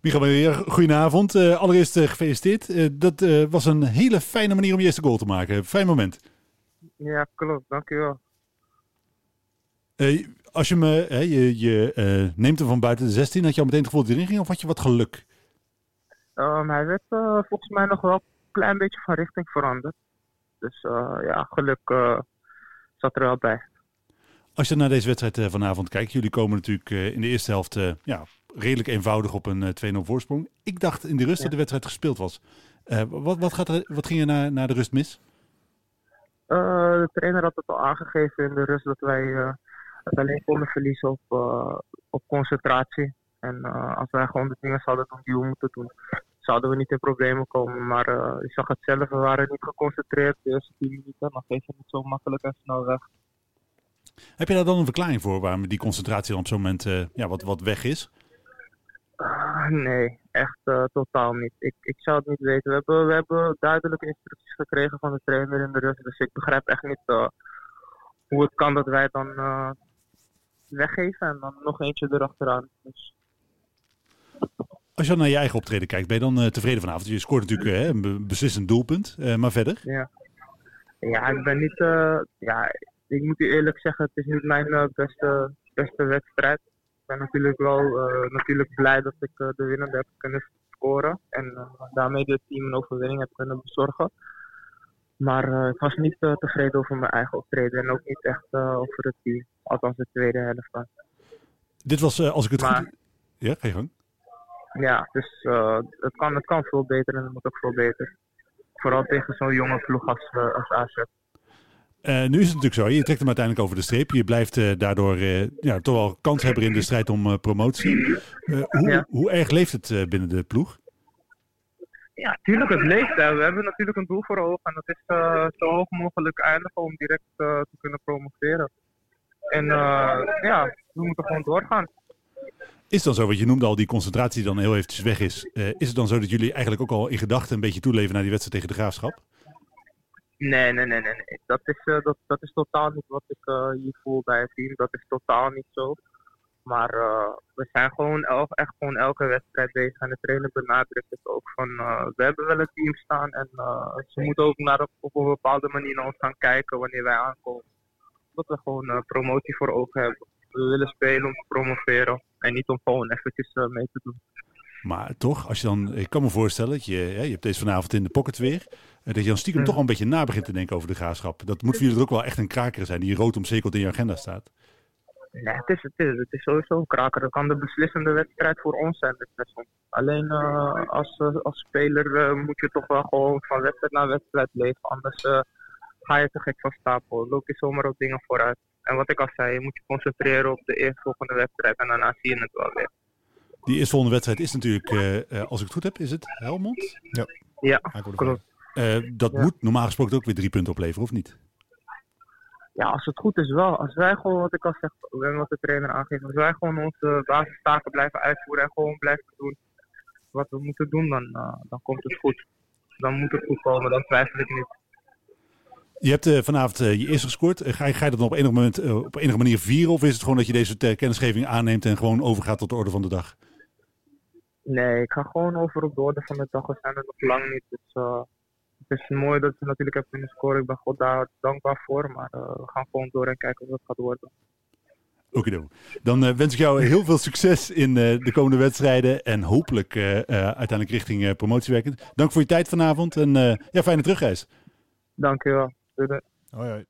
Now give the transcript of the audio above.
Michael, goedenavond. Uh, allereerst uh, gefeliciteerd. Uh, dat was een hele fijne manier om je eerste goal te maken. Fijn moment. Ja, klopt. Dankjewel. als je me, je, je neemt hem van buiten de 16, had je al meteen het gevoel dat hij erin ging of had je wat geluk? Um, hij werd volgens mij nog wel een klein beetje van richting veranderd. Dus ja, geluk zat er wel bij. Als je naar deze wedstrijd vanavond kijkt, jullie komen natuurlijk in de eerste helft ja, redelijk eenvoudig op een 2-0 eh, voorsprong. Ik dacht in de rust dat de wedstrijd gespeeld was. Uh, wat, wat, gaat er, wat ging er na, na de rust mis? Uh, de trainer had het al aangegeven in de rust dat wij het alleen konden verliezen op, op concentratie. En als wij gewoon de dingen zouden doen die we moeten doen, zouden we niet in problemen komen. Maar ik zag het zelf, we waren niet geconcentreerd de eerste 10 minuten. Dan geef je het zo makkelijk en snel weg. Heb je daar dan een verklaring voor waarom die concentratie dan op zo'n moment ja, wat, wat weg is? Nee, echt uh, totaal niet. Ik, ik zou het niet weten. We hebben, we hebben duidelijke instructies gekregen van de trainer in de rust. Dus ik begrijp echt niet uh, hoe het kan dat wij dan uh, weggeven en dan nog eentje erachteraan. Dus. Als je dan naar je eigen optreden kijkt, ben je dan tevreden vanavond? Je scoort natuurlijk hè, een beslissend doelpunt, maar verder? Ja. ja, ik ben niet... ja, ik moet u eerlijk zeggen, het is niet mijn beste, beste wedstrijd ben natuurlijk wel uh, natuurlijk blij dat ik uh, de winnende heb kunnen scoren. En uh, daarmee het team een overwinning heb kunnen bezorgen. Maar ik was niet tevreden over mijn eigen optreden. En ook niet echt over het team. Althans de tweede helft. Dan. Dit was, als ik het maar, goed... Ja, ga je gang. Ja, dus het, kan, het kan veel beter en het moet ook veel beter. Vooral tegen zo'n jonge ploeg als, als AZ. Uh, nu is het natuurlijk zo, je trekt hem uiteindelijk over de streep. Je blijft uh, daardoor uh, ja, toch wel kans hebben in de strijd om promotie. hoe, ja. hoe erg leeft het binnen de ploeg? Ja, tuurlijk, het leeft. We hebben natuurlijk een doel voor ogen. En dat is zo hoog mogelijk eindigen om direct te kunnen promoveren. En ja, we moeten gewoon doorgaan. Is het dan zo, wat je noemde al, die concentratie die dan heel eventjes weg is. is het dan zo dat jullie eigenlijk ook al in gedachten een beetje toeleven naar die wedstrijd tegen de Graafschap? Nee, nee, nee, nee. Dat, is, uh, dat, dat is totaal niet wat ik uh, hier voel bij het team. Dat is totaal niet zo. Maar uh, we zijn gewoon elk, echt gewoon elke wedstrijd bezig. En de trainer benadrukt het ook van we hebben wel een team staan. En ze moeten ook naar op, een bepaalde manier naar ons gaan kijken wanneer wij aankomen. Dat we gewoon promotie voor ogen hebben. We willen spelen om te promoveren. En niet om gewoon eventjes mee te doen. Maar toch, als je dan, ik kan me voorstellen dat je, hè, je hebt deze vanavond in de pocket weer. Eh, dat je dan stiekem toch al een beetje na begint te denken over de graafschap. Dat moet voor jullie ook wel echt een kraker zijn die rood omcirkeld in je agenda staat. Nee, het is, het is, het is sowieso een kraker. Dat kan de beslissende wedstrijd voor ons zijn. Alleen uh, als, uh, als speler uh, moet je toch wel gewoon van wedstrijd naar wedstrijd leven. Anders ga je te gek van stapel. Loop je zomaar op dingen vooruit. En wat ik al zei, je moet je concentreren op de eerstvolgende wedstrijd. En daarna zie je het wel weer. Die eerstvolgende wedstrijd is natuurlijk, als ik het goed heb, is het Helmond? Ja, ja klopt. Uh, dat moet normaal gesproken ook weer drie punten opleveren, of niet? Ja, als het goed is wel. Als wij gewoon, wat ik al zeg, wat de trainer aangeeft, als wij gewoon onze basistaken blijven uitvoeren en gewoon blijven doen wat we moeten doen, dan, uh, dan komt het goed. Dan moet het goed komen, dan twijfel ik niet. Je hebt uh, vanavond uh, je eerste gescoord. ga, je, ga je dat nog op enige, moment, op enige manier vieren? Of is het gewoon dat je deze kennisgeving aanneemt en gewoon overgaat tot de orde van de dag? Nee, ik ga gewoon over op de orde van de dag. We zijn er nog lang niet. Dus het is mooi dat ze natuurlijk hebben kunnen scoren. Ik ben God daar dankbaar voor. Maar uh, we gaan gewoon door en kijken wat het gaat worden. Oké, okay, dan uh, wens ik jou heel veel succes in uh, de komende wedstrijden. En hopelijk uiteindelijk richting promotiewerken. Dank voor je tijd vanavond en ja, fijne terugreis. Dank je wel. Doei, Hoi, hoi.